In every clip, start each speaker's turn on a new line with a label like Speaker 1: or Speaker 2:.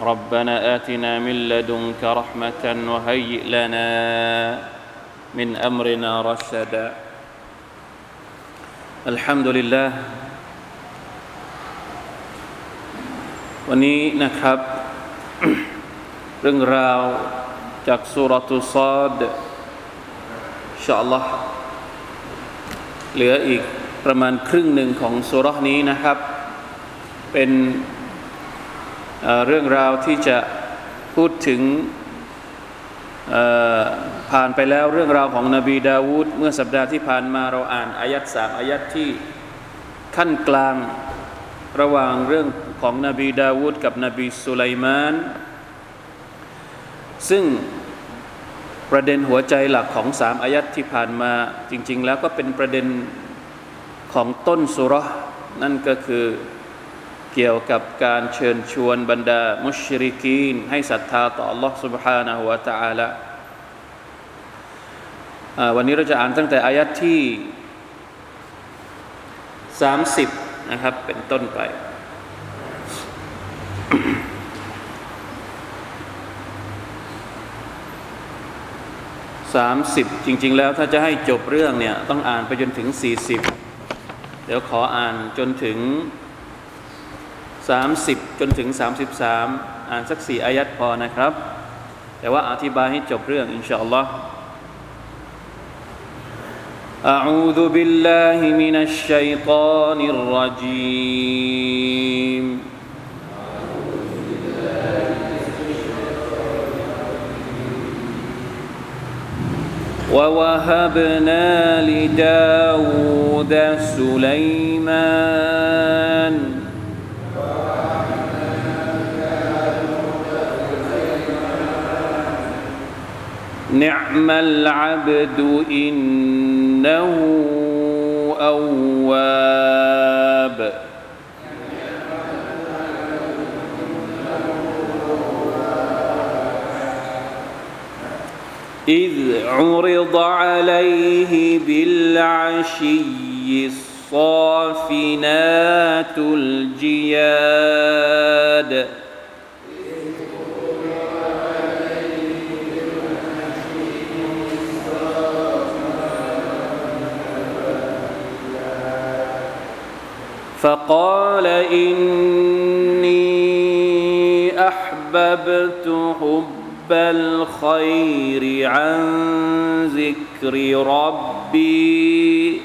Speaker 1: ربنا اتنا من لدنك رحمه وهيئ لنا من امرنا رشدا الحمد لله วันนี้นะครับ เรื่องราวจากสุรตุซอดอินชาอัลลอฮ์เหลืออีกประมาณครึ่งหนึ่งของสุรนี้นะครับ เป็น เรื่องราวที่จะพูดถึงผ่านไปแล้วเรื่องราวของนบีดาวูดเมื่อสัปดาห์ที่ผ่านมาเราอ่านอายัดสามอายัดที่ขั้นกลางระหว่างเรื่องของนบีดาวูดกับนบีสุไลมาน ซึ่งประเด็นหัวใจหลักของสามอายัดที่ผ่านมาจริง ๆ แล้วก็เป็นประเด็นของต้นสุรนั่นก็คือ เกี่ยวกับการเชิญชวนบรรดามุชริกีน ให้ศรัทธาต่อ Allah سبحانه และ تعالى วันนี้เราจะอ่านตั้งแต่อายัดที่ 30 นะครับ เป็นต้นไปสามสิบจริง ๆ แล้วถ้าจะให้จบเรื่องเนี่ย ต้องอ่านไปจนถึงสี่สิบเดี๋ยวขออ่านจนถึง สามสิบจนถึงสามสิบสามอ่านสักสี่อายัดพอนะครับ แต่ว่าอธิบายให้จบเรื่อง อินชาอัลลอฮ์ أعوذ بالله من الشيطان الرجيم ووهبنا لداود سليمان نعم العبد إنه أواب. إذ عرض عليه بالعشي الصافنات الجياد. فقال إني أحببت حب الخير عن ذكر ربي.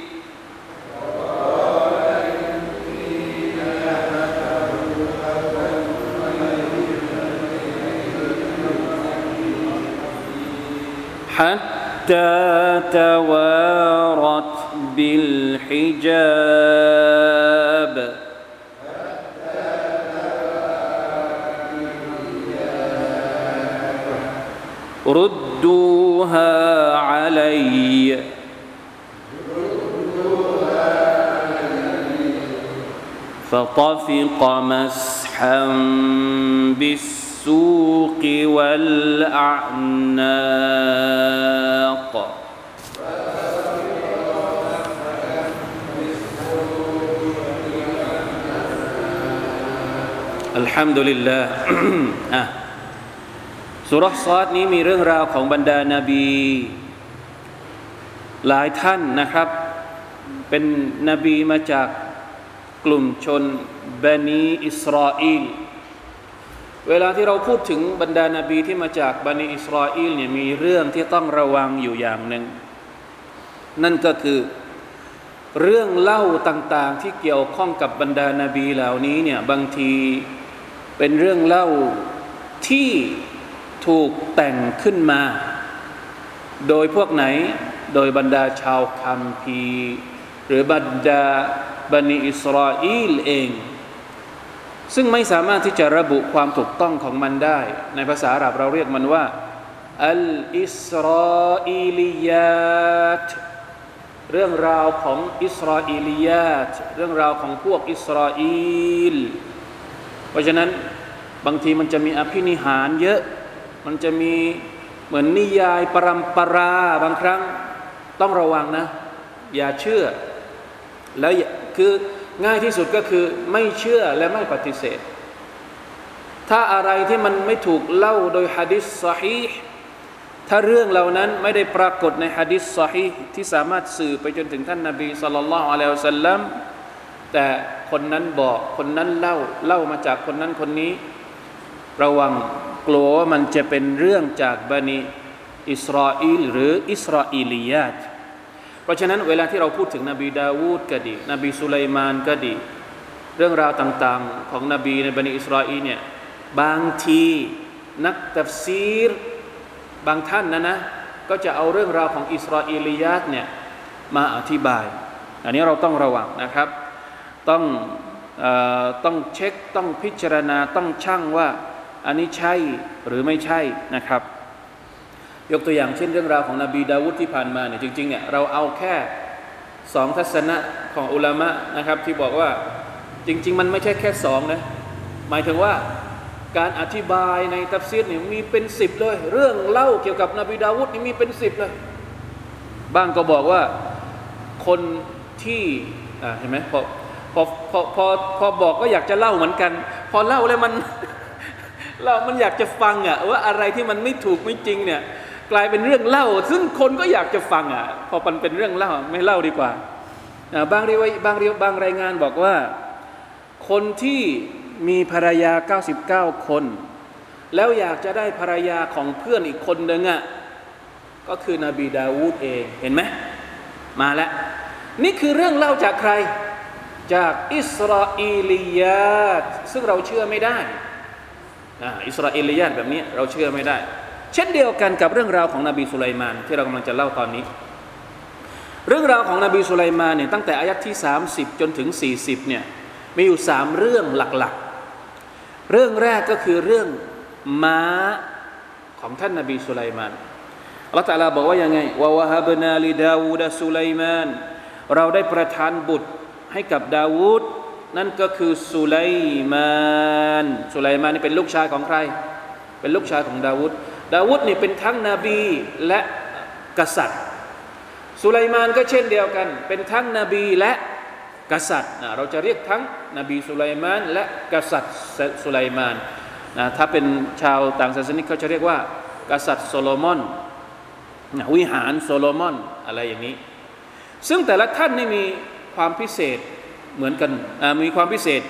Speaker 1: حتى توارت بالحجاب. ردوها علي. فطفق مسحا بالسوق والأعناق. الحمد لله. อ่ะ สุรษอดนี้มีเรื่องราวของบรรดานาบี หลายท่านนะครับ เป็นนบีมาจากกลุ่มชนบันีอิสราเอลเวลาที่เราพูดถึงบรรดานาบีที่มาจากบันิอิสราเอลเนี่ยมีเรื่องที่ต้องระวังอยู่อย่างหนึ่ง นั่นก็คือเรื่องเล่าต่างๆที่เกี่ยวข้องกับบรรดานาบีเหล่านี้เนี่ยบางทีเป็นเรื่องเล่าที่ ถูกแต่งขึ้นมา โดยพวกไหนโดยบรรดาชาวคัมภีร์หรือบรรดาบันิอิสราเอลเอง ซึ่งไม่สามารถที่จะระบุความถูกต้องของมันได้ ในภาษาอาหรับเราเรียกมันว่าอัลอิสราเอลียาตเรื่องราวของอิสราเอลียาตเรื่องราวของพวกอิสราเอลเพราะฉะนั้นบางทีมันจะมีอภินิหารเยอะ มันจะมีเหมือนนิยายปรำปราบางครั้งต้องระวังนะ อย่าเชื่อ แล้วคือง่ายที่สุดก็คือไม่เชื่อและไม่ปฏิเสธ ถ้าอะไรที่มันไม่ถูกเล่าโดยฮะดิษสฮีถ้าเรื่องเหล่านั้นไม่ได้ปรากฏในฮะดิษสฮีที่สามารถสื่อไปจนถึงท่านนาบีสุลต่านละอัลลอฮฺสัลลัมแต่คนนั้นบอกคนนั้นเล่าเล่ามาจากคนนั้นคนนี้ ระวัง กลัวว่ามันจะเป็นเรื่องจากบันิอิสราเอลหรืออิสราเอลียาตเพราะฉะนั้นเวลาที่เราพูดถึงนบีดาวูดก็ดี นบีสุไลมานก็ดี เรื่องราวต่างๆ ของนบีในบันิอิสราเอลเนี่ยบางทีนักตัฟซีรบางท่านนะนะก็จะเอาเรื่องราวของอิสราเอลียาตเนี่ยมาอธิบาย อันนี้เราต้องระวังนะครับ ต้องอต้องเช็คต้องพิจารณาต้องชั่งว่า อันนี้ใช่หรือไม่ใช่นะครับ ยกตัวอย่างเช่นเรื่องราวของนบีดาวุฒที่ผ่านมาเนี่ยจริงๆเนี่ยเราเอาแค่สองทัศนะของอุลามะนะครับ ที่บอกว่าจริง ๆ มันไม่ใช่แค่สองนะหมายถึงว่าการอธิบายในตัฟซีรเนี่ยมีเป็นสิบเลย เรื่องเล่าเกี่ยวกับนบีดาวุฒนี่มีเป็นสิบเลยบ้างก็บอกว่าคนที่เห็นไหมพอพอพอพอพอบอกก็อยากจะเล่าเหมือนกัน พอเล่าแล้วมัน เรามันอยากจะฟังอะว่าอะไรที่มันไม่ถูกไม่จริงเนี่ยกลายเป็นเรื่องเล่า ซึ่งคนก็อยากจะฟังอะพอมันเป็นเรื่องเล่าไม่เล่าดีกว่าบางรีวบางรีบางรายงานบอกว่า คนที่มีภรรยา 99 คน แล้วอยากจะได้ภรรยาของเพื่อนอีกคนหนึ่งอะก็คือนบีดาวูดเองเห็นไหมมาแล้วนี่คือเรื่องเล่าจากใคร จากอิสราเอลียาซึ่งเราเชื่อไม่ได้ อิสราเอลียนแบบนี้เราเชื่อไม่ได้ เช่นเดียวกันกับเรื่องราวของนบีสุไลมานที่เรากำลังจะเล่าตอนนี้ เรื่องราวของนบีสุไลมานเนี่ยตั้งแต่อายัดที่ 30 จนถึง 40เนี่ยมีอยู่สามเรื่องหลักๆ เรื่องแรกก็คือเรื่องม้าของท่านนบีสุไลมานอัลลอฮฺตะลาบอกว่ายังไงวะวะฮับนาลิดาวูดสุไลมานเราได้ประทานบุตรให้กับดาวูด นั่นก็คือสุไลมานสุไลมานนี่เป็นลูกชายของใคร เป็นลูกชายของดาวุฒดาวุฒนี่เป็นทั้งนบีและกษัตริย์ สุไลมานก็เช่นเดียวกัน เป็นทั้งนบีและกษัตริย์นะเราจะเรียกทั้งนบีสุไลมานและกษัตริย์สุไลมานนะถ้าเป็นชาวต่างศาสนิกเขาจะเรียกว่า กษัตริย์โซโลมอนนะวิหารโซโลมอนอะไรอย่างนี้ ซึ่งแต่ละท่านนี่มีความพิเศษ เหมือนกันมีความพิเศษ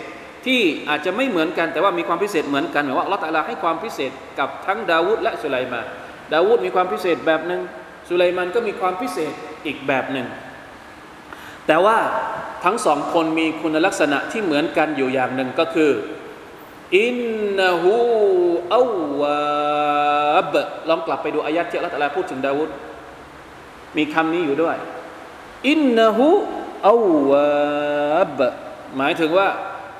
Speaker 1: ที่อาจจะไม่เหมือนกัน แต่ว่ามีความพิเศษเหมือนกันหมายว่าละตัลลาให้ความพิเศษกับทั้งดาวุฒและสุไลมานดาวุฒมีความพิเศษแบบหนึ่งสุไลมานก็มีความพิเศษอีกแบบหนึ่งแต่ว่าทั้งสองคนมีคุณลักษณะที่เหมือนกันอยู่อย่างหนึ่งก็คืออินนะฮูอาวาบลองกลับไปดูอายัดที่ละตัลลาพูดถึงดาวุฒมีคำนี้อยู่ด้วย อินนะฮู อาวาบหมายถึงว่า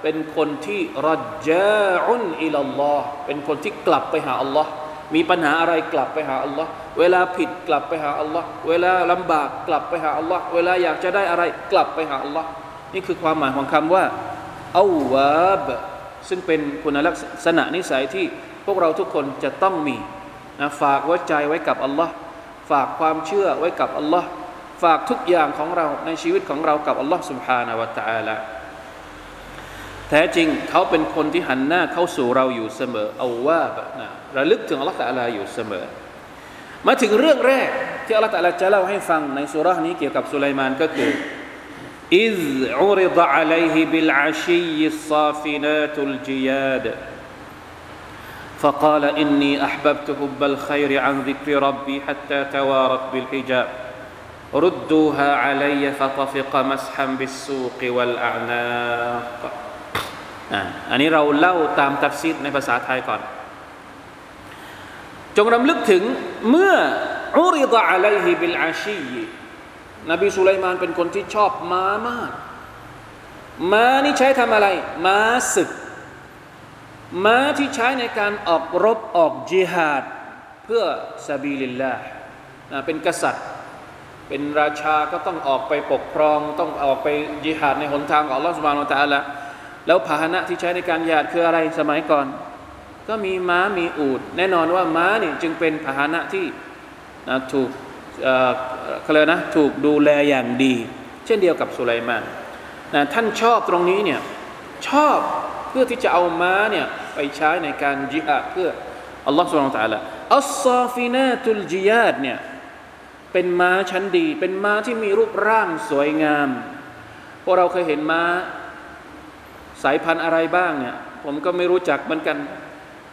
Speaker 1: เป็นคนที่รจาอุนอิลลอฮ์เป็นคนที่กลับไปหาอัลลอฮ์มีปัญหาอะไรกลับไปหาอัลลอฮ์เวลาผิดกลับไปหาอัลลอฮ์เวลาลำบากกลับไปหาอัลลอฮ์เวลาอยากจะได้อะไรกลับไปหาอัลลอฮ์นี่คือความหมายของคำว่าอาวาบซึ่งเป็นคุณลักษณะนิสัยที่พวกเราทุกคนจะต้องมีนะฝากไว้ใจไว้กับอัลลอฮ์ฝากความเชื่อไว้กับอัลลอฮ์ ฝากทุกอย่างของเราในชีวิตของเรากับอัลลอฮ์ سبحانه และ تعالى แท้จริงเขาเป็นคนที่หันหน้าเข้าสู่เราอยู่เสมอเอาว่าแบบนะระลึกถึงอัลลอฮ์ตะลาอยู่เสมอ มาถึงเรื่องแรกที่อัลลอฮ์ตะลาจะเล่าให้ฟังในสุรานี้เกี่ยวกับสุไลมานก็คือ إذ عرض عليه بالعشي الصافنات الجياد فقال إني أحببت حب الخير عن ذكر ربي حتى توارت بالحجاب ردوها علي فطفق مسحا بالسوق والأعناق อ่าอันนี้เราเล่าตามตัฟซีดในภาษาไทยก่อน จงรำลึกถึงเมื่ออุริดะอะลัยฮิบิลอาชีนบีสุไลมานเป็นคนที่ชอบม้ามาก ม้านี่ใช้ทำอะไร ม้าศึก ม้าที่ใช้ในการออกรบออกจิฮาด เพื่อซาบีลิลลาห์นะเป็นกษัตริย์ เป็นราชาก็ต้องออกไปปกครอง ต้องออกไปจิฮาดในหนทางของอัลลอฮฺสุบานตะละแล้วพาหนะที่ใช้ในการหยาดคืออะไรสมัยก่อน ก็มีม้ามีอูด แน่นอนว่าม้านี่จึงเป็นพาหนะที่นะถูกเออเขาเรียนะถูกดูแลอย่างดี เช่นเดียวกับสุไลมานนะท่านชอบตรงนี้เนี่ยชอบเพื่อที่จะเอาม้าเนี่ยไปใช้ในการจิฮาดเพื่ออัลลอฮฺ سبحانه وتعالى الصافنات الجياد เนี่ย เป็นม้าชั้นดี เป็นม้าที่มีรูปร่างสวยงาม พวกเราเคยเห็นม้าสายพันธุ์อะไรบ้างเนี่ย ผมก็ไม่รู้จักเหมือนกัน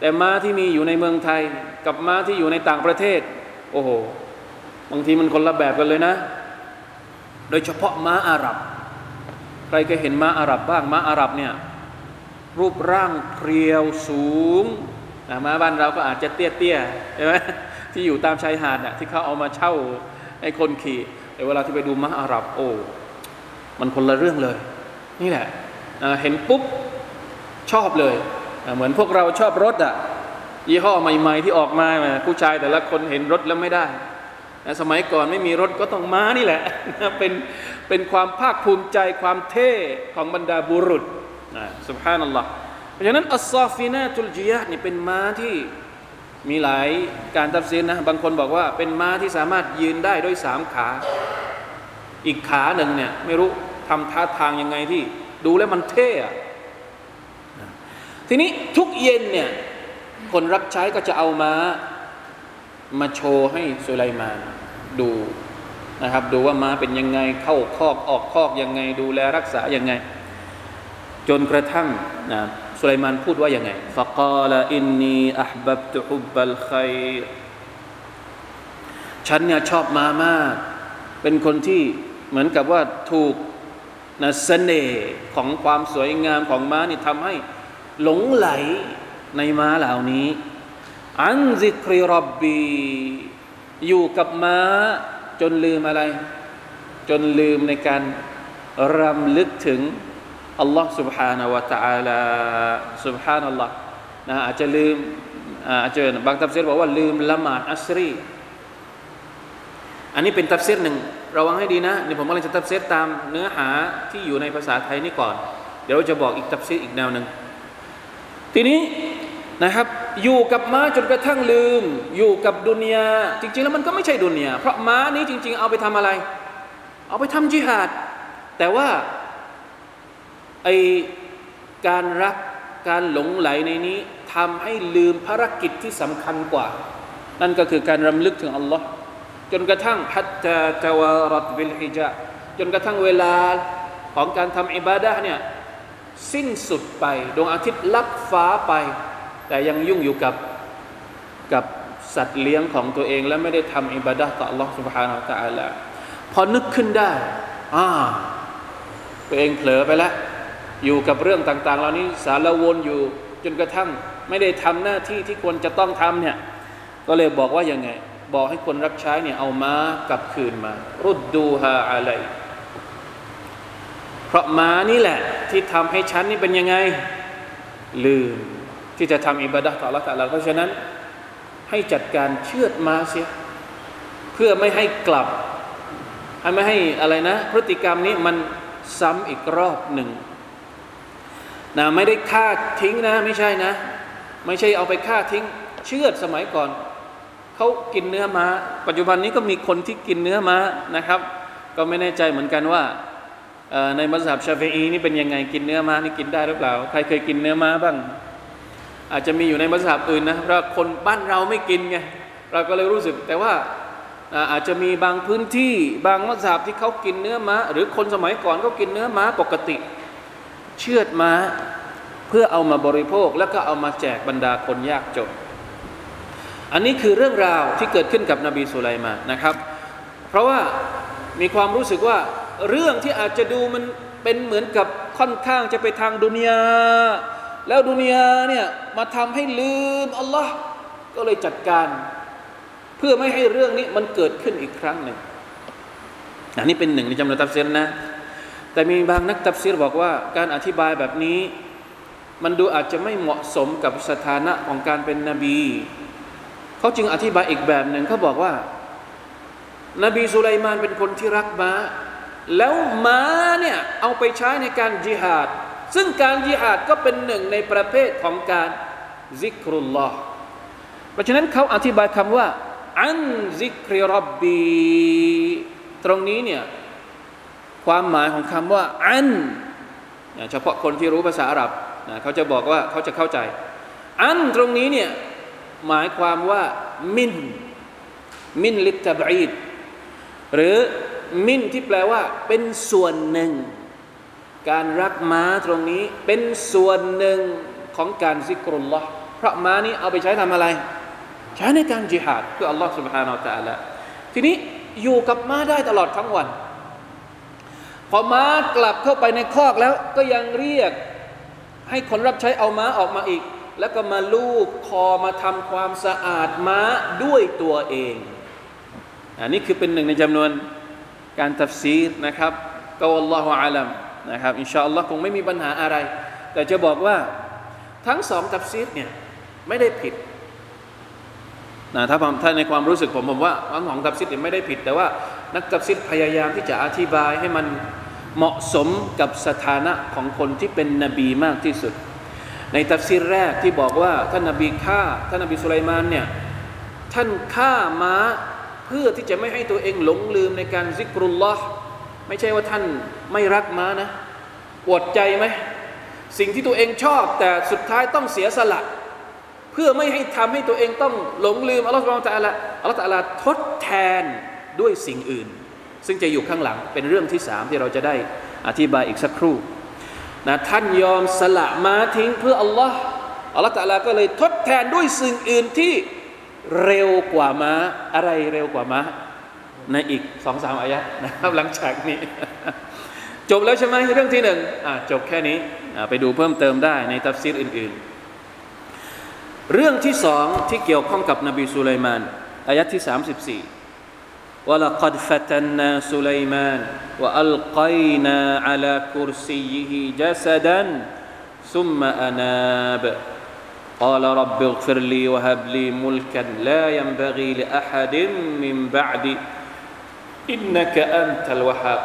Speaker 1: แต่ม้าที่มีอยู่ในเมืองไทย กับม้าที่อยู่ในต่างประเทศ โอ้โห บางทีมันคนละแบบกันเลยนะ โดยเฉพาะม้าอาหรับ ใครเคยเห็นม้าอาหรับบ้าง ม้าอาหรับเนี่ย รูปร่างเพรียวสูงนะม้าบ้านเราก็อาจจะเตี้ยๆใช่ไหม ที่อยู่ตามชายหาดน่ะที่เขาเอามาเช่าให้คนขี่แต่เวลาที่ไปดูม้าอารับโอ้มันคนละเรื่องเลย นี่แหละเห็นปุ๊บชอบเลย เหมือนพวกเราชอบรถอะยี่ห้อใหม่ ๆ ที่ออกมาผู้ชายแต่ละคนเห็นรถแล้วไม่ได้สมัยก่อนไม่มีรถก็ต้องม้านี่แหละเป็นเป็นความภาคภูมิใจความเท่ของบรรดาบุรุษสุบฮานัลลอฮ์เพราะฉะนั้นอัลซาฟินาตุลจียะนี่เป็นม้าที่ มีหลายการตัดสินนะบางคนบอกว่าเป็นม้าที่สามารถยืนได้ด้วยสามขา อีกขาหนึ่งเนี่ยไม่รู้ทำท่าทางยังไงที่ ดูแล้วมันเท่อะทีนี้ทุกเย็นเนี่ยคนรับใช้ก็จะเอาม้ามาโชว์ให้สุไลมานดูนะครับ ดูว่าม้าเป็นยังไงเข้าคอกออกคอกยังไง ดูแลรักษายังไง จนกระทั่งนะ สุไลมานพูดว่ายังไงฟะกาลอินนีอับบับตุฮุบัลไคฉันเนี่ยชอบมามาก เป็นคนที่เหมือนกับว่าถูกนะเสน่ห์ของความสวยงามของม้านี่ทำให้หลงไหลในม้าเหล่านี้ อันซิคริรบบีอยู่กับม้าจนลืมอะไร จนลืมในการรำลึกถึง อัลลอฮ์ سبحانه และ تعالى سبحان อัลลอฮ์นะอาจจะลืมอาจจะบางตัฟซีรบอกว่าลืมละหมาดอัสรี อันนี้เป็นตัฟซีรหนึ่งระวังให้ดีนะนี่ผมกำลังจะตัฟซีรตามเนื้อหาที่อยู่ในภาษาไทยนี่ก่อน เดี๋ยวเราจะบอกอีกตัฟซีรอีกแนวหนึ่งทีนี้นะครับ อยู่กับม้าจนกระทั่งลืม อยู่กับดุนยาจริง ๆ แล้วมันก็ไม่ใช่ดุนยาเพราะม้านี้จริง ๆ เอาไปทำอะไร เอาไปทำจิฮาด แต่ว่า ไอการรักการหลงไหลในนี้ทำให้ลืมภารกิจที่สำคัญกว่า นั่นก็คือการรำลึกถึงอัลลอฮ์จนกระทั่งฮัตตาตวารัตบิลฮิจาจนกระทั่งเวลาของการทำอิบาดะเนี่ยสิ้นสุดไปดวงอาทิตย์ลับฟ้าไป แต่ยังยุ่งอยู่กับกับสัตว์เลี้ยงของตัวเอง และไม่ได้ทำอิบาดะต่อ Allah سبحانه และ تعالى พอนึกขึ้นได้อ่าตัวเองเผลอไปแล้ว อยู่กับเรื่องต่างๆ เหล่านี้สารวนอยู่จนกระทั่งไม่ได้ทำหน้าที่ที่ควรจะต้องทำเนี่ยก็เลยบอกว่ายังไง บอกให้คนรับใช้เนี่ยเอาม้ากลับคืนมา รุดดูฮาอะไร เพราะม้านี่แหละ ที่ทำให้ฉันนี่เป็นยังไง ลืมที่จะทำอิบาดะต่อละตะลาเพราะฉะนั้น ให้จัดการเชือดม้าเสีย เพื่อไม่ให้กลับให้ไม่ให้อะไรนะ พฤติกรรมนี้มันซ้ำอีกรอบหนึ่ง นะไม่ได้ฆ่าทิ้งนะไม่ใช่นะ ไม่ใช่เอาไปฆ่าทิ้ง เชือดสมัยก่อนเขากินเนื้อมา้า ปัจจุบันนี้ก็มีคนที่กินเนื้อม้านะครับ ก็ไม่แน่ใจเหมือนกันว่าในมัสยิดชาฟีอีนี่เป็นยังไงกินเนื้อม้านี่กินได้หรือเปล่า ใครเคยกินเนื้อม้าบ้าง อาจจะมีอยู่ในมัสยิดอื่นนะเราคนบ้านเราไม่กินไงเราก็เลยรู้สึกแต่ว่าอาจจะมีบางพื้นที่บางมัสยิดที่เขากินเนื้อม้า หรือคนสมัยก่อนเขากินเนื้อม้าปกติ เชือดม้าเพื่อเอามาบริโภคแล้วก็เอามาแจกบรรดาคนยากจน อันนี้คือเรื่องราวที่เกิดขึ้นกับนบีสุไลมานะครับ เพราะว่ามีความรู้สึกว่าเรื่องที่อาจจะดูมันเป็นเหมือนกับค่อนข้างจะไปทางดุนยา แล้วดุนยาเนี่ยมาทำให้ลืมอัลลอฮ์ก็เลยจัดการเพื่อไม่ให้เรื่องนี้มันเกิดขึ้นอีกครั้งหนึ่งอันนี้เป็นหนึ่งในจำนวนตัฟซีรนะ แต่มีบางนักตัฟซีรบอกว่าการอธิบายแบบนี้ มันดูอาจจะไม่เหมาะสมกับสถานะของการเป็นนบี เขาจึงอธิบายอีกแบบหนึ่งเขาบอกว่า นบีสุไลมานเป็นคนที่รักม้า แล้วม้าเนี่ยเอาไปใช้ในการจิฮาด ซึ่งการจิฮาดก็เป็นหนึ่งในประเภทของการซิกรุลลอฮ์เพราะฉะนั้นเขาอธิบายคำว่า อันซิกริรับบีตรงนี้เนี่ย ความหมายของคำว่าอันเฉพาะคนที่รู้ภาษาอาหรับนะเขาจะบอกว่าเขาจะเข้าใจ อันตรงนี้เนี่ยหมายความว่ามินมินลิตบอีดหรือมินที่แปลว่าเป็นส่วนหนึ่ง การรักม้าตรงนี้เป็นส่วนหนึ่งของการซิกรุลลอฮ์เพราะม้านี้เอาไปใช้ทำอะไร ใช้ในการจิฮาดเพื่ออัลลอฮ์ سبحانه และ تعالى ทีนี้อยู่กับม้าได้ตลอดทั้งวัน พอม้ากลับเข้าไปในคอกแล้วก็ยังเรียก ให้คนรับใช้เอาม้าออกมาอีก แล้วก็มาลูบคอมาทำความสะอาดม้าด้วยตัวเอง อันนี้คือเป็นหนึ่งในจำนวนการตัฟซีรนะครับก็ الله أعلم นะครับ إن شاء الله คงไม่มีปัญหาอะไร แต่จะบอกว่าทั้งสองตัฟซีรเนี่ยไม่ได้ผิดนะถ้าถ้าในความรู้สึกผมผมว่าทั้งสองตัฟซีรไม่ได้ผิดแต่ว่า นักตัฟซีรพยายามที่จะอธิบายให้มันเหมาะสมกับสถานะของคนที่เป็นนบีมากที่สุด ในตัฟซีรแรกที่บอกว่าท่านนบีฆ่าท่านนบีสุไลมานเนี่ยท่านฆ่าม้าเพื่อที่จะไม่ให้ตัวเองหลงลืมในการซิกรุลลอฮ์ไม่ใช่ว่าท่านไม่รักม้านะปวดใจไหมสิ่งที่ตัวเองชอบแต่สุดท้ายต้องเสียสละ เพื่อไม่ให้ทำให้ตัวเองต้องหลงลืมอัลลอฮฺสุบานตะละอัลลอฮฺตะละทดแทน ด้วยสิ่งอื่น ซึ่งจะอยู่ข้างหลังเป็นเรื่องที่สามที่เราจะได้อธิบายอีกสักครู่นะท่านยอมสละม้าทิ้งเพื่ออัลลอฮ์อัลลอฮฺตะลาก็เลยทดแทนด้วยสิ่งอื่นที่เร็วกว่ามาอะไรเร็วกว่ามาในอีกสองสามอายะนะครับหลังจากนี้ จบแล้วใช่ไหมเรื่องที่หนึ่งจบแค่นี้ไปดูเพิ่มเติมได้ในตัฟซีรอื่น ๆ เรื่องที่สองที่เกี่ยวข้องกับนบีสุไลมานอายะที่สามสิบสี่ ولقد فتنا سليمان وألقينا على كرسيه جسدا ثم أناب قال رب اغفر لي وهب لي ملكا لا ينبغي لأحد من بعدي إنك أنت الوهاب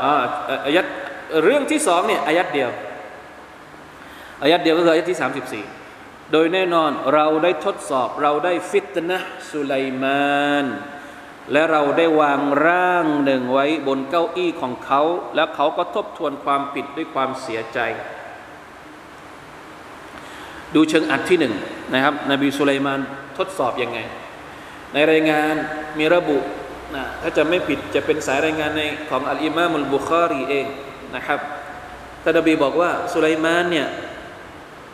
Speaker 1: อายัดเรื่องที่สองเนี่ยอายัดเดียวอายัดเดียวก็คืออายัดที่สามสิบสี่โดยแน่นอนเราได้ทดสอบเราได้ฟิตนะสุไลมาน และเราได้วางร่างหนึ่งไว้บนเก้าอี้ของเขา แล้วเขาก็ทบทวนความผิดด้วยความเสียใจ ดูเชิงอัดที่หนึ่งนะครับนบีสุไลมานทดสอบยังไง ในรายงานมีระบุนะถ้าจะไม่ผิดจะเป็นสายรายงานในของอัลอิมามุลบุคารีเองนะครับท่านนบีบอกว่าสุไลมานเนี่ย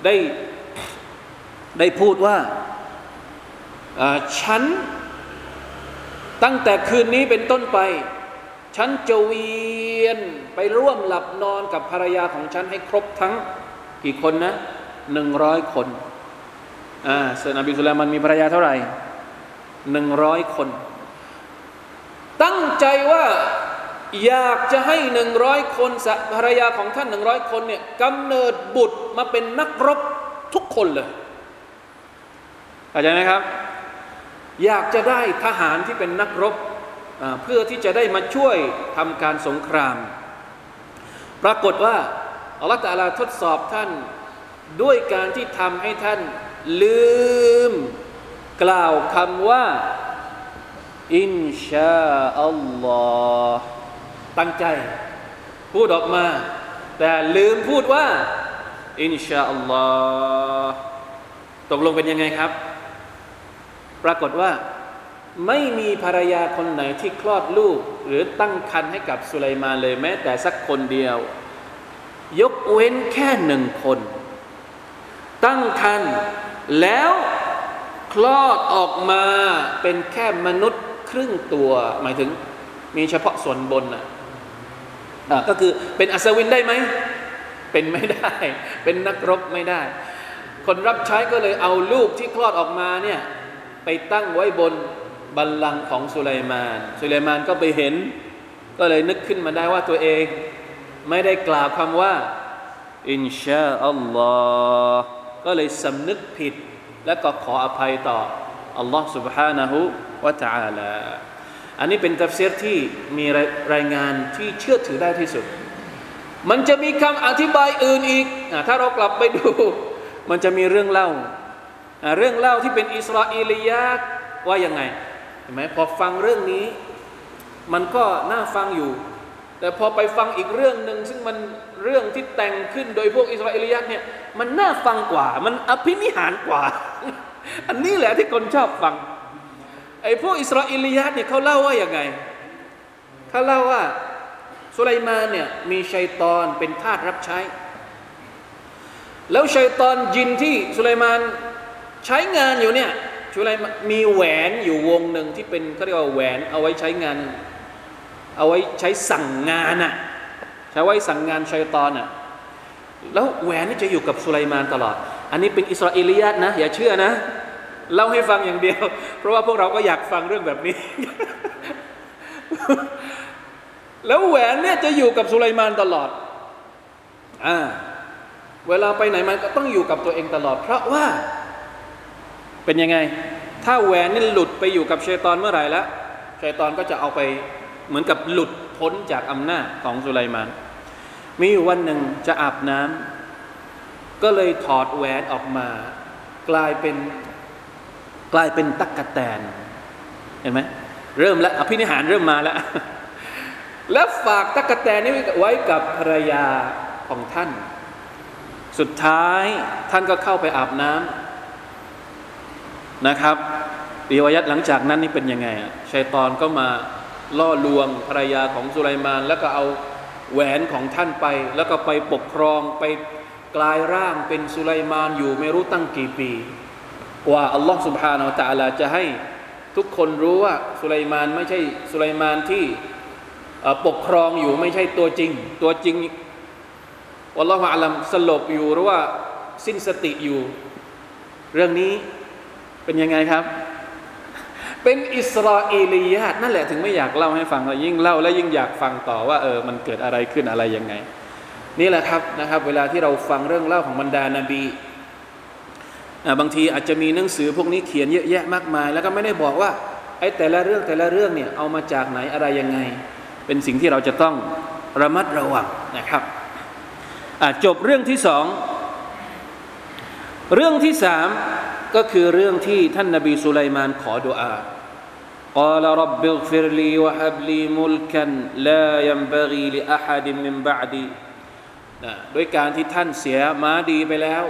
Speaker 1: ได้ได้พูดว่าฉัน ตั้งแต่คืนนี้เป็นต้นไป ฉันจะเวียนไปร่วมหลับนอนกับภรรยาของฉันให้ครบทั้งกี่คนนะหนึ่งร้อยคนอ่าเซนอบิสุลามันมีภรรยาเท่าไหร่หนึ่งร้อยคน ตั้งใจว่าอยากจะให้หนึ่งร้อยคนภรรยาของท่านหนึ่งร้อยคนเนี่ยกำเนิดบุตรมาเป็นนักรบทุกคนเลยเข้าใจไหมครับ อยากจะได้ทหารที่เป็นนักรบเพื่อที่จะได้มาช่วยทำการสงคราม ปรากฏว่าอัลลอฮฺตาลาทดสอบท่านด้วยการที่ทำให้ท่านลืม กล่าวคำว่า อินชาอัลลอฮ์ตั้งใจ พูดออกมา แต่ลืมพูดว่า อินชาอัลลอฮ์ตกลงเป็นยังไงครับ ปรากฏว่าไม่มีภรรยาคนไหนที่คลอดลูก หรือตั้งครรภ์ให้กับสุไลมานเลยแม้ แต่สักคนเดียว ยกเว้นแค่หนึ่งคน ตั้งครรภ์แล้วคลอดออกมาเป็นแค่มนุษย์ครึ่งตัว หมายถึงมีเฉพาะส่วนบนอะก็คือเป็นอัศวินได้ไหม เป็นไม่ได้ เป็นนักรบไม่ได้ คนรับใช้ก็เลยเอาลูกที่คลอดออกมาเนี่ย ไปตั้งไว้บนบัลลังก์ของสุไลมาน สุไลมานก็ไปเห็น ก็เลยนึกขึ้นมาได้ว่าตัวเองไม่ได้กล่าวคำว่า อินชาอัลลอฮ์ก็เลยสำนึกผิด และก็ขออภัยต่ออัลลอฮ์ سبحانه และ تعالى อันนี้เป็นตัฟเซียที่มีรายงานที่เชื่อถือได้ที่สุด มันจะมีคำอธิบายอื่นอีก ถ้าเรากลับไปดู มันจะมีเรื่องเล่า เรื่องเล่าที่เป็นอิสราเอลียะว่ายังไงเห็นไหมพอฟังเรื่องนี้ มันก็น่าฟังอยู่ แต่พอไปฟังอีกเรื่องหนึ่งซึ่งมันเรื่องที่แต่งขึ้นโดยพวกอิสราเอลียะเนี่ยมันน่าฟังกว่า มันอภินิหารกว่า อันนี้แหละที่คนชอบฟังไอ้พวกอิสราเอลียะเนี่ยเขาเล่าว่าย่างไงเขาเล่าว่าสุไลมานเนี่ยมีชัยตอนเป็นทาสรับใช้ แล้วชัยตอนยินที่สุไลมาน ใช้งานอยู่เนี่ยสุลมานมีแหวนอยู่วงหนึ่งที่เป็นเขาเรียกว่าแหวนเอาไว้ใช้งาน เอาไว้ใช้สั่งงานอะใช้ไว้สั่งงานชัยตอนอะแล้วแหวนนี่จะอยู่กับสุไลมานตลอด อันนี้เป็นอิสราเอลียะนะ อย่าเชื่อนะ เล่าให้ฟังอย่างเดียว เพราะว่าพวกเราก็อยากฟังเรื่องแบบนี้ แล้วแหวนเนี่ยจะอยู่กับสุไลมานตลอดอ่าเวลาไปไหนมันก็ต้องอยู่กับตัวเองตลอด เพราะว่า เป็นยังไง ถ้าแหวนนี่หลุดไปอยู่กับชัยตอนเมื่อไหร่แล้วชัยตอนก็จะเอาไปเหมือนกับหลุดพ้นจากอำนาจของสุไลมาน มีวันหนึ่งจะอาบน้ำก็เลยถอดแหวนออกมา กลายเป็นกลายเป็นตักกะแตน เห็นไหมเริ่มแล้วอภินิหารเริ่มมาแล้ว แล้วฝากตักกะแตนนี้ไว้กับภรรยาของท่าน สุดท้ายท่านก็เข้าไปอาบน้ำ นะครับรีวายัดหลังจากนั้นนี่เป็นยังไงอะชัยตอนก็มาล่อลวงภรรยาของสุไลมาน แล้วก็เอาแหวนของท่านไป แล้วก็ไปปกครองไปกลายร่างเป็นสุไลมานอยู่ไม่รู้ตั้งกี่ปี กว่าอัลลอฮ์สุบฮานาอัลลาจะให้ทุกคนรู้ว่าสุไลมานไม่ใช่สุไลมานที่ปกครองอยู่ไม่ใช่ตัวจริง ตัวจริงอัลลอฮฺอาลัมสลบอยู่หรือว่าสิ้นสติอยู่ เรื่องนี้ เป็นยังไงครับ เป็นอิสราเอลียาตนั่นแหละถึงไม่อยากเล่าให้ฟังเรายิ่งเล่าแล้วยิ่งอยากฟังต่อว่าเออมันเกิดอะไรขึ้นอะไรยังไง นี่แหละครับนะครับ เวลาที่เราฟังเรื่องเล่าของบรรดานาบีบางทีอาจจะมีหนังสือพวกนี้เขียนเยอะแยะมากมาย แล้วก็ไม่ได้บอกว่าไอ้แต่ละเรื่องแต่ละเรื่องเนี่ยเอามาจากไหนอะไรยังไง เป็นสิ่งที่เราจะต้องระมัดระวังนะครับจบเรื่องที่สองเรื่องที่สาม ก็คือเรื่องที่ท่านนบีสุไลมานขอดุอากล่าวรับบิฟิรลีวะฮับลีมุลกันลายัมบะกีลิอาฮัดิมินบะดีนะด้วยการที่ท่านเสียม้าดีไปแล้ว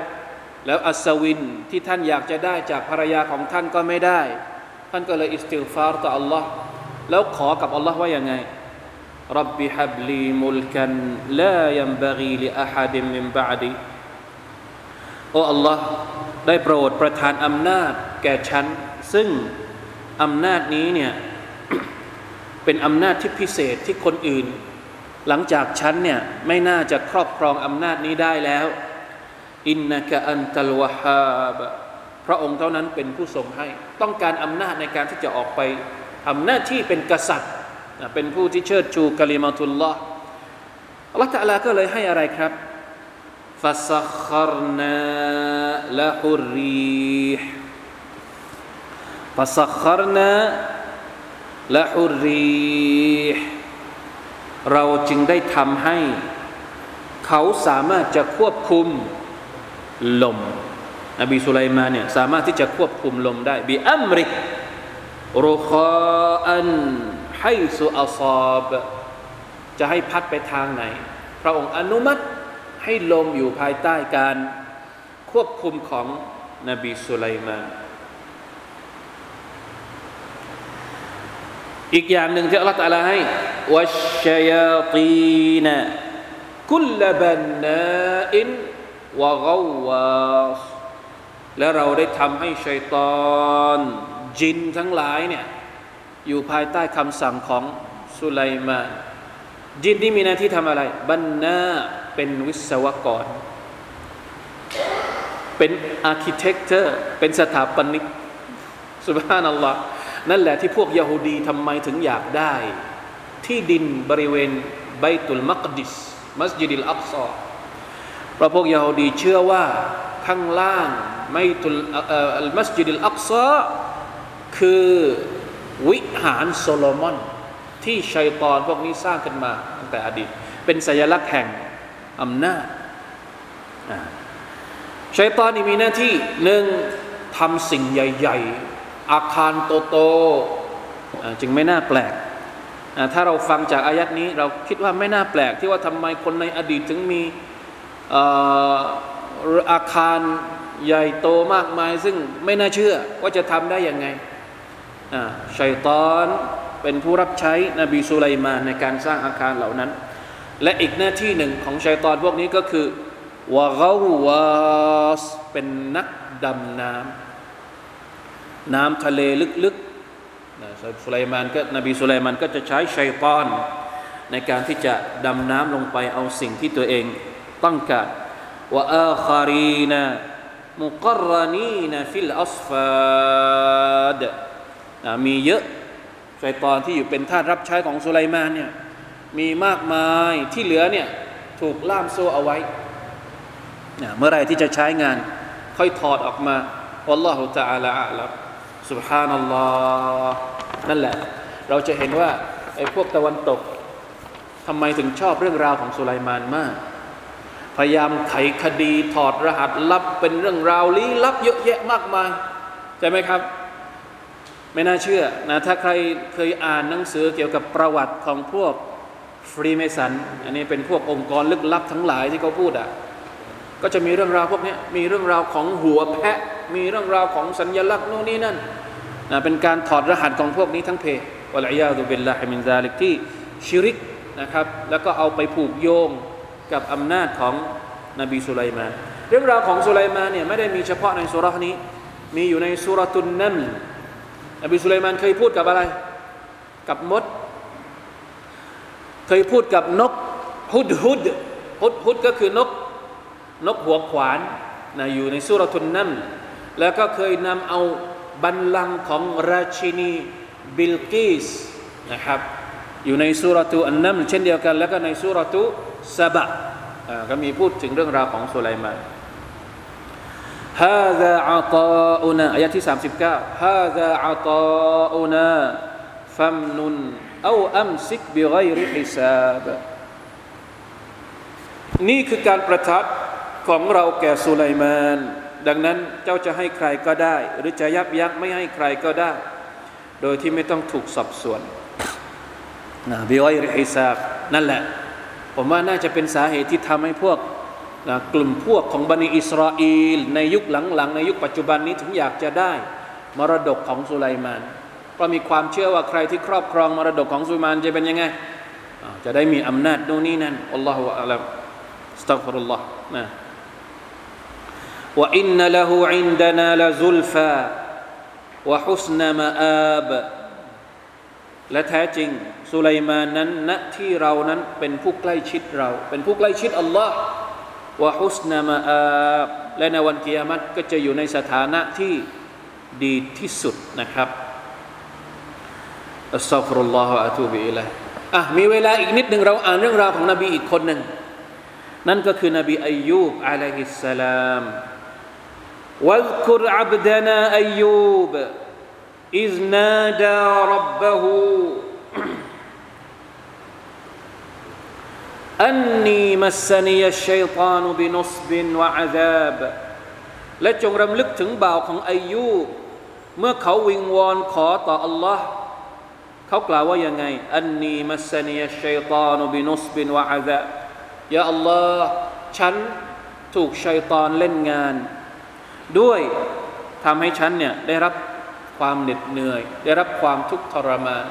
Speaker 1: แล้วอัศวินที่ท่านอยากจะได้จากภรรยาของท่านก็ไม่ได้ ท่านก็เลยอิสติลฟาร์ต่ออัลลอฮ์แล้วขอกับอัลลอฮ์ว่าอย่างไงรับบิฮับลีมุลกันลายัมบะกีลิอาฮัดิมินบะดี โอ้อัลลอฮ์ได้โปรดประทานอำนาจแก่ฉัน ซึ่งอำนาจนี้เนี่ยเป็นอำนาจที่พิเศษที่คนอื่น หลังจากฉันเนี่ยไม่น่าจะครอบครองอำนาจนี้ได้แล้ว อินนักะอันตัลวะฮาบพระองค์เท่านั้นเป็นผู้ทรงให้ ต้องการอำนาจในการที่จะออกไปทำหน้าที่เป็นกษัตริย์เป็นผู้ที่เชิดชูกะลิมาตุลลอฮ์อัลลอฮฺตะลาก็เลยให้อะไรครับ ฟาซัครนาละฮุรีฟาซัครนาละฮุรีเราจึงได้ทำให้ เขาสามารถจะควบคุมลมนบีสุไลมาเนี่ยสามารถที่จะควบคุมลมได้บีอัมริกรุคาอันให้สุอัซอบจะให้พัดไปทางไหน พระองค์อนุมัติ ให้ลมอยู่ภายใต้การควบคุมของนบีสุไลมานอีกอย่างหนึ่งที่อัลลอฮฺตะลาให้วัชชัยตีนกุลบันนาอินวะกวาสแล้วเราได้ทำให้ชัยตอนจินทั้งหลายเนี่ยอยู่ภายใต้คำสั่งของสุไลมาน จินที่มีหน้าที่ทำอะไร بناء เป็นวิศวกร เป็น architecture เป็นสถาปนิก سبحان الله นั่นแหละที่พวกยาฮูดีทำไมถึงอยากได้ ที่ดินบริเวณไบตุลมักดิส มัสยิดิลอักซอเพราะพวกยาฮูดีเชื่อว่าข้างล่างไบตุลมัสยิดิลอักซอคือวิหารโซโลมอน ที่ชัยตอนพวกนี้สร้างขึ้นมาตั้งแต่อดีต เป็นสัญลักษณ์แห่งอำนาจชัยตอนนี่มีหน้าที่หนึ่งทำสิ่งใหญ่ ๆ อาคารโตๆจึงไม่น่าแปลก ถ้าเราฟังจากอายัดนี้ เราคิดว่าไม่น่าแปลก ที่ว่าทำไมคนในอดีตถึงมีอาคารใหญ่โตมากมาย ซึ่งไม่น่าเชื่อว่าจะทำได้ยังไงชัยตอน เป็นผู้รับใช้นบีสุไลมานในการสร้างอาคารเหล่านั้น และอีกหน้าที่หนึ่งของชัยตอนพวกนี้ก็คือวะกาวาสเป็นนักดำน้ำน้ำทะเลลึกๆนะสุไลมานก็นบีสุไลมานก็จะใช้ชัยตอนในการที่จะดำน้ำลงไปเอาสิ่งที่ตัวเองต้องการوآخرين مقرنين في الأصفاد มีเยอะ ชัยตอนที่อยู่เป็นทาสรับใช้ของสุไลมานเนี่ยมีมากมายที่เหลือเนี่ยถูกล่ามโซ่เอาไว้เมื่อไรที่จะใช้งาน ค่อยถอดออกมา الله تعالى الله سبحان الله นั่นแหละ เราจะเห็นว่าไอ้พวกตะวันตกทำไมถึงชอบเรื่องราวของสุไลมานมาก พยายามไขคดีถอดรหัสลับเป็นเรื่องราวลี้ลับเยอะแยะมากมายใช่ไหมครับ ไม่น่าเชื่อนะถ้าใครเคยอ่านหนังสือเกี่ยวกับประวัติของพวกฟรีเมสันอันนี้เป็นพวกองค์กรลึกลับทั้งหลายที่เขาพูดอะก็จะมีเรื่องราวพวกนี้มีเรื่องราวของหัวแพะ มีเรื่องราวของสัญญลักษณ์โน่นนี่นั่นนะเป็นการถอดรหัสของพวกนี้ทั้งเพวะลัยยาตุบิลลาฮิมินซาลิกที่ชิริกนะครับ แล้วก็เอาไปผูกโยงกับอำนาจของนบีสุไลมานเรื่องราวของสุไลมานเนี่ยไม่ได้มีเฉพาะในสุรานี้ มีอยู่ในสุรตุนนัม นบีสุไลมานเคยพูดกับอะไร กับมด เคยพูดกับนกฮุดฮุดฮุดฮุดก็คือนก นกหัวขวานนะอยู่ในสุรทุนนัมแล้วก็เคยนำเอาบัลลังก์ของราชินีบิลกิสนะครับอยู่ในซูเราะฮ์อันนัมล์เช่นเดียวกัน แล้วก็ในซูเราะฮ์ซาบะก็มีพูดถึงเรื่องราวของสุไลมาน هذا عطاؤنا อายะที่ 39 هذا عطاؤنا فامنن أو أمسك بغير حسابนี่คือการประทัดของเราแก่สุไลมาน ดังนั้นเจ้าจะให้ใครก็ได้ หรือจะยับยั้งไม่ให้ใครก็ได้ โดยที่ไม่ต้องถูกสอบสวนนะบิไกริฮิซาบนั่นแหละ ผมว่าน่าจะเป็นสาเหตุที่ทำให้พวก นะกลุ่มพวกของบันิอิสราเอลในยุคหลังๆ ในยุคปัจจุบันนี้ถึงอยากจะได้มรดกของสุไลมาน เพราะมีความเชื่อว่าใครที่ครอบครองมรดกของสุไลมานจะเป็นยังไง จะได้มีอำนาจโน่นนี่นั่นอัลลอฮฺอัลลอฮฺสตัฟุรุลลอฮ์นะว่าอินนละหูอินดานาละซุลฟาวะฮุสนมะอาบและแท้จริงสุไลมานนั้นณที่เรานั้นเป็นผู้ใกล้ชิดเรา เป็นผู้ใกล้ชิดอัลลอฮ์ วะฮุสนามาอาบและในวันกิยามัตก็จะอยู่ในสถานะที่ดีที่สุดนะครับอัสซาฟุรุลลอฮฺอะตูบิอิลัยอะมีเวลาอีกนิดหนึ่งเราอ่านเรื่องราวของนบีอีกคนหนึ่ง นั่นก็คือนบีอายูบอะลัยฮิสสลาม อันนีมัสนียชัยตานุบินุสบินวะอาบและจงรำลึกถึงบ่าวของอายุเมื่อเขาวิงวอนขอต่ออัลลอฮ์เขากล่าวว่ายังไง أني مسني الشيطان بنصب وعذاب ยาอัลลอฮ์ฉันถูกชัยตอนเล่นงาน ด้วยทำให้ฉันเนี่ยได้รับความเหน็ดเหนื่อย ได้รับความทุกข์ทรมาน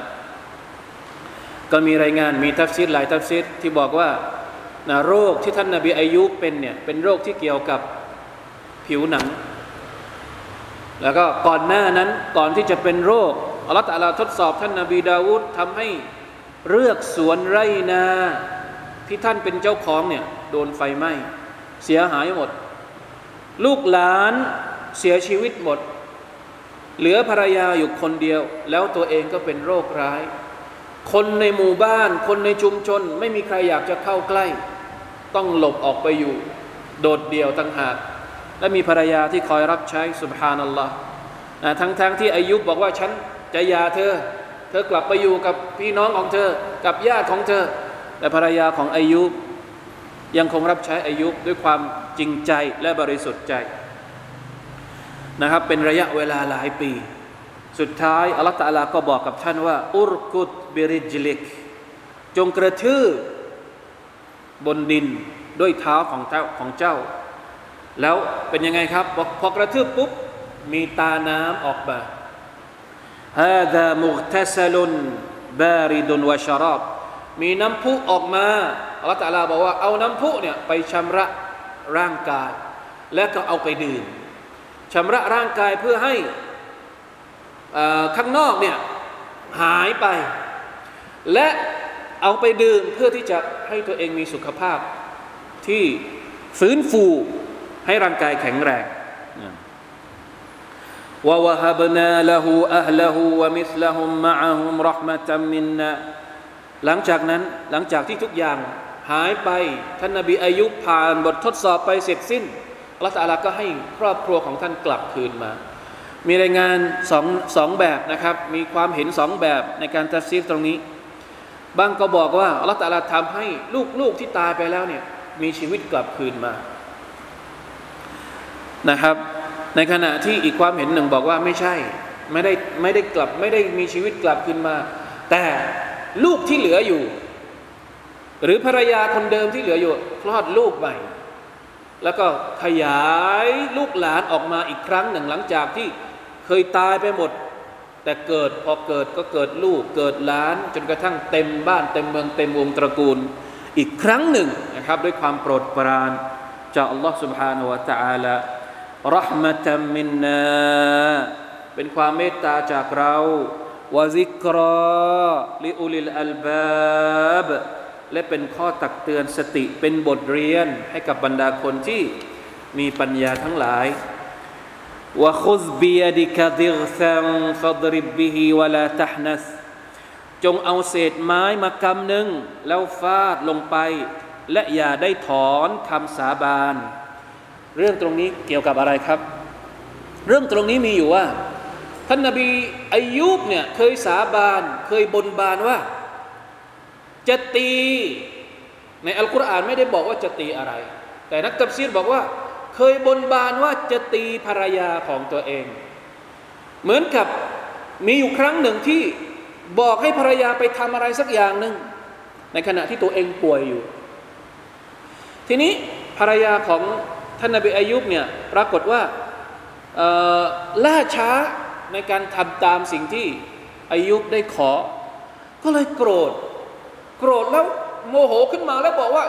Speaker 1: ก็มีรายงานมีทัฟซีรหลายทัฟซีรที่บอกว่านะโรคที่ท่านนบีอัยยูบเป็นเนี่ยเป็นโรคที่เกี่ยวกับผิวหนัง แล้วก็ก่อนหน้านั้นก่อนที่จะเป็นโรคอัลลอฮฺตะลาทดสอบท่านนาบีดาวูดทำให้เลือกสวนไรนาที่ท่านเป็นเจ้าของเนี่ยโดนไฟไหม้เสียหายหมด ลูกหลานเสียชีวิตหมด เหลือภรรยาอยู่คนเดียว แล้วตัวเองก็เป็นโรคร้าย คนในหมู่บ้าน คนในชุมชน ไม่มีใครอยากจะเข้าใกล้ ต้องหลบออกไปอยู่ โดดเดี่ยวตั้งหาก และมีภรรยาที่คอยรับใช้สุบฮานัลลอฮ์ทั้งๆทที่อายุบบอกว่าฉันจะยาเธอ เธอกลับไปอยู่กับพี่น้องของเธอ กับญาติของเธอ แต่ภรรยาของอายุบยังคงรับใช้อายุบด้วยความจริงใจและบริสุทธิ์ใจนะครับเป็นระยะเวลาหลายปี สุดท้ายอัลลอฮฺตาลาก็บอกกับท่านว่า อุรกุด บิริจลิก จงกระทืบบนดินด้วยเท้าของเจ้าของเจ้า แล้วเป็นยังไงครับบอพอกระทืบปุ๊บ มีตาน้ำออกมาฮาดามุกทสลุนบาริดุนวะชารอบมีน้ำพุออกมาอัลลอฮฺตาลาบอกว่าเอาน้ำพุเนี่ยไปชำระร่างกาย และก็เอาไปดื่มชำระร่างกายเพื่อให้ข้างนอกเนี่ยหายไป และเอาไปดื่มเพื่อที่จะให้ตัวเองมีสุขภาพที่ฟื้นฟูให้ร่างกายแข็งแรงวะวะฮับนาละหูอัลละหูวะมิสละฮุมมะอะฮุมรหมะตัมมินนาหลังจากนั้นหลังจากที่ทุกอย่างหายไปท่านนบีอายุผ่านบททดสอบไปเสร็จสิ้นอัลลอฮฺาลาก็ให้ครอบครัวของท่านกลับคืนมา มีรายงานสองสองแบบนะครับ มีความเห็นสองแบบในการตัดซีฟตรงนี้ บางก็บอกว่าอัลลอฮฺตาลาทำให้ลูกๆที่ตายไปแล้วเนี่ยมีชีวิตกลับคืนมานะครับ ในขณะที่อีกความเห็นหนึ่งบอกว่าไม่ใช่ไม่ได้ไม่ได้กลับไม่ได้มีชีวิตกลับคืนมา แต่ลูกที่เหลืออยู่ หรือภรรยาคนเดิมที่เหลืออยู่คลอดลูกใหม่ แล้วก็ขยายลูกหลานออกมาอีกครั้งหนึ่งหลังจากที่เคยตายไปหมด แต่เกิดพอเกิดก็เกิดลูกเกิดหลาน จนกระทั่งเต็มบ้านเต็มเมืองเต็มวงตระกูล อีกครั้งหนึ่งนะครับด้วยความโปรดปรานจากอัลลอฮ์ سبحانه และ تعالى รหมะตัมมินนาเป็นความเมตตาจากเราวะซิกรอลิอุลิลอัลบาบและเป็นข้อตักเตือนสติเป็นบทเรียนให้กับบรรดาคนที่มีปัญญาทั้งหลาย วะคุซบียดิกะดิกซังฟัดริบบิฮิวะลาตหนัสจงเอาเศษไม้มากำหนึ่งแล้วฟาดลงไป และอย่าได้ถอนคำสาบาน เรื่องตรงนี้เกี่ยวกับอะไรครับ เรื่องตรงนี้มีอยู่ว่า ท่านนบีอายุบเนี่ยเคยสาบานเคยบนบานว่า จะตี ในอัลกุรอานไม่ได้บอกว่าจะตีอะไร แต่นักตับซีรบอกว่า เคยบนบานว่าจะตีภรรยาของตัวเอง เหมือนกับมีอยู่ครั้งหนึ่งที่บอกให้ภรรยาไปทำอะไรสักอย่างหนึ่งในขณะที่ตัวเองป่วยอยู่ ทีนี้ภรรยาของท่านนบีอายุบเนี่ยปรากฏว่าล่าช้าในการทำตามสิ่งที่อายุบได้ขอ ก็เลยโกรธ โกรธแล้วโมโหขึ้นมาแล้วบอกว่า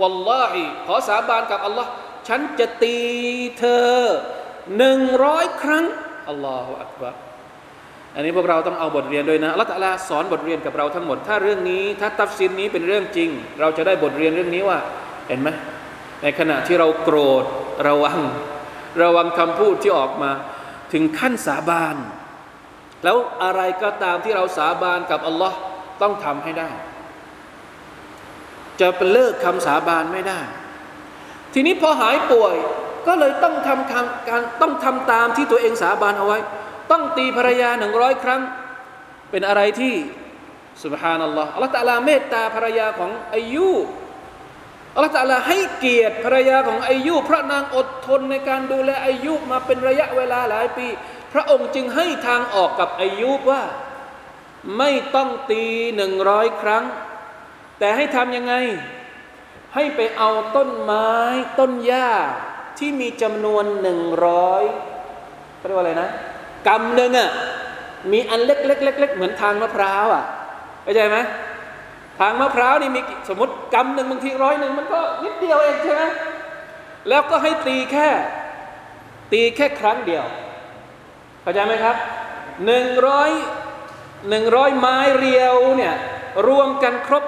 Speaker 1: วัลลอฮิขอสาบานกับอัลลอฮ์ ฉันจะตีเธอหนึ่งร้อยครั้งอัลลอฮฺอักบะอันนี้พวกเราต้องเอาบทเรียนด้วยนะอัลลอฮฺสอนบทเรียนกับเราทั้งหมด ถ้าเรื่องนี้ถ้าตัฟซินนี้เป็นเรื่องจริง เราจะได้บทเรียนเรื่องนี้ว่า เห็นไหมในขณะที่เราโกรธระวัง ระวังคำพูดที่ออกมา ถึงขั้นสาบาน แล้วอะไรก็ตามที่เราสาบานกับอัลลอฮ์ต้องทำให้ได้ จะเเลิกคำสาบานไม่ได้ ทีนี้พอหายป่วยก็เลยต้องทำการต้องทำตามที่ตัวเองสาบานเอาไว้ ต้องตีภรรยาหนึ่งร้อยครั้ง เป็นอะไรที่สุบฮานัลลอฮ์อัลลอฮฺตะลาเมตตาภรรยาของอายุอัลลอฮฺตะลาให้เกียรติภรรยาของอายุพระนางอดทนในการดูแลอายุมาเป็นระยะเวลาหลายปี พระองค์จึงให้ทางออกกับอายุว่าไม่ต้องตีหนึ่งร้อยครั้ง แต่ให้ทำยังไง ให้ไปเอาต้นไม้ต้นหญ้าที่มีจำนวนหนึ่งร้อยเรียกว่าอะไรนะกำหนึ่งอะมีอันเล็กๆเล็กๆเหมือนทางมะพร้าวอะเข้าใจไหมทางมะพร้าวนี่มีสมมติกำหนึ่งบางทีร้อยหนึ่งมันก็นิดเดียวเองใช่ไหมแล้วก็ให้ตีแค่ ตีแค่ครั้งเดียวเข้าใจไหมครับหนึ่งร้อยหนึ่งร้อยไม้เรียวเนี่ยรวมกันครบ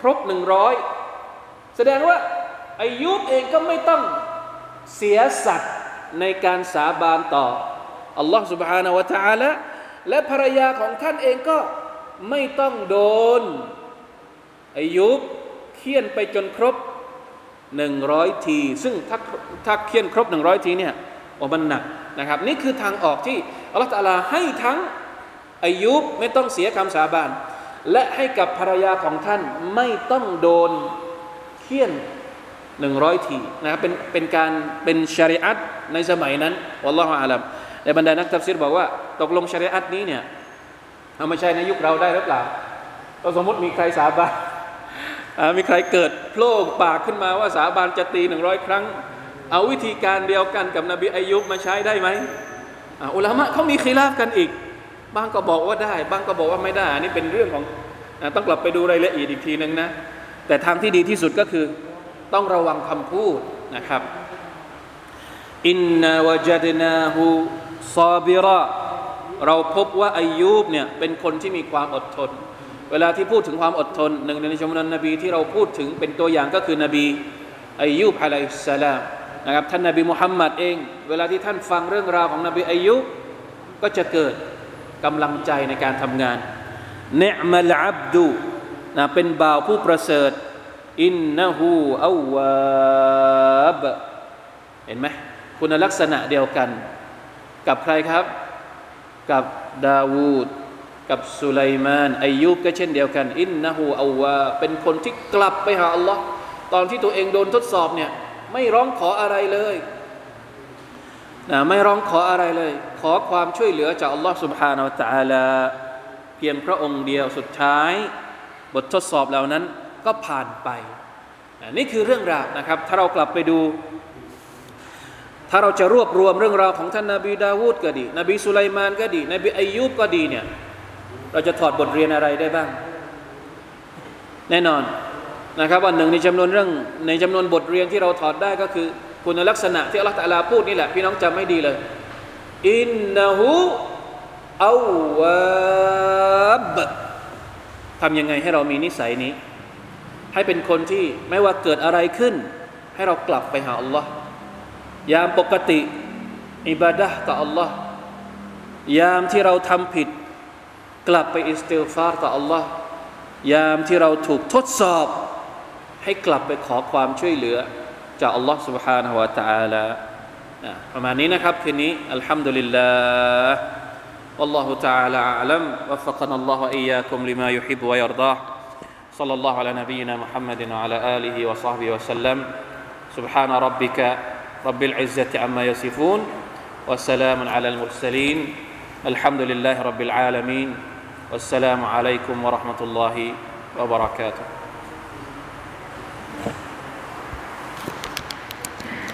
Speaker 1: ครบหนึ่งร้อย แสดงว่าอายุบเองก็ไม่ต้องเสียสัตว์ในการสาบานต่ออัลลอฮฺ سبحانه และ تعالى และภรรยาของท่านเองก็ไม่ต้องโดนอายุบเคี่ยนไปจนครบหนึ่งร้อยที ซึ่งถ้าถ้าเคี่ยนครบหนึ่งร้อยทีเนี่ยโอ้มันหนักนะครับ นี่คือทางออกที่อัลลอฮฺตะลาให้ทั้งอายุบไม่ต้องเสียคำสาบานและให้กับภรรยาของท่านไม่ต้องโดน เคี่ยนหนึ่งร้อยทีนะครับเป็นเป็นการเป็นชริอัตในสมัยนั้นวัลลอฮฺอาลัมในบรรดานักตัฟซีรบอกว่า ตกลงชริอัตนี้เนี่ยเอาไม่ใช่ในยุคเราได้หรือเปล่าก็สมมติมีใครสาบานมีใครเกิดโผล่ปากขึ้นมาว่าสาบานจะตีหนึ่งร้อยครั้ง เอาวิธีการเดียวกันกับนบีอายุบมาใช้ได้ไหมอุลามะเขามีคีราฟกันอีก บางก็บอกว่าได้ บางก็บอกว่าไม่ได้ อันนี้เป็นเรื่องของต้องกลับไปดูรายละเอียดอีกทีนึงนะ แต่ทางที่ดีที่สุดก็คือต้องระวังคำพูดนะครับอินนาวจัดนาหูซาบิระเราพบว่าอายุบเนี่ยเป็นคนที่มีความอดทน เวลาที่พูดถึงความอดทนหนึ่งในชมนนนบีที่เราพูดถึงเป็นตัวอย่างก็คือนบีอายุบอะลัยสลามนะครับท่านนบีมุฮัมมัดเอง เวลาที่ท่านฟังเรื่องราวของนบีอายุบก็จะเกิดกำลังใจในการทำงานเนมัลอับดู นะเป็นบ่าวผู้ประเสริฐอินนะฮูอาวาบเห็นไหมคุณลักษณะเดียวกัน กับใครครับ กับดาวูดกับสุไลมานอายุบก็เช่นเดียวกัน อินนะฮูอาวาเป็นคนที่กลับไปหาอัลลอฮ์ตอนที่ตัวเองโดนทดสอบเนี่ยไม่ร้องขออะไรเลยนะไม่ร้องขออะไรเลย ขอความช่วยเหลือจากอัลลอฮ์ سبحانه และ تعالى เพียงพระองค์เดียวสุดท้าย บททดสอบเหล่านั้นก็ผ่านไป นี่คือเรื่องราวนะครับ ถ้าเรากลับไปดู ถ้าเราจะรวบรวมเรื่องราวของท่านนาบีดาวูดก็ดี นบีสุไลมานก็ดี นบีอายุบก็ดีเนี่ย เราจะถอดบทเรียนอะไรได้บ้าง แน่นอนนะครับว่าหนึ่งในจำนวนเรื่องในจำนวนบทเรียนที่เราถอดได้ก็คือ คุณลักษณะที่อัลลอฮฺตะลาพูดนี่แหละพี่น้องจำไม่ดีเลย อินนะฮูอาวาบ ทำยังไงให้เรามีนิสัยนี้ ให้เป็นคนที่ไม่ว่าเกิดอะไรขึ้น ให้เรากลับไปหาอัลลอฮ์ยามปกติอิบาดะต่ออัลลอฮ์ยามที่เราทำผิด กลับไปอิสติลฟาร์ต่ออัลลอฮ์ยามที่เราถูกทดสอบ ให้กลับไปขอความช่วยเหลือ จากอัลลอฮ์ سبحانه และ تعالى ประมาณนี้นะครับคืนนี้อัลฮัมดุลิลลาห์ والله تعالى أعلم. وفقنا الله وإياكم لما يحب ويرضاه. صلى الله على نبينا محمد وعلى آله وصحبه وسلم. سبحان ربك رب العزة عما يصفون وسلام على المرسلين. الحمد لله رب العالمين. والسلام عليكم ورحمة الله وبركاته.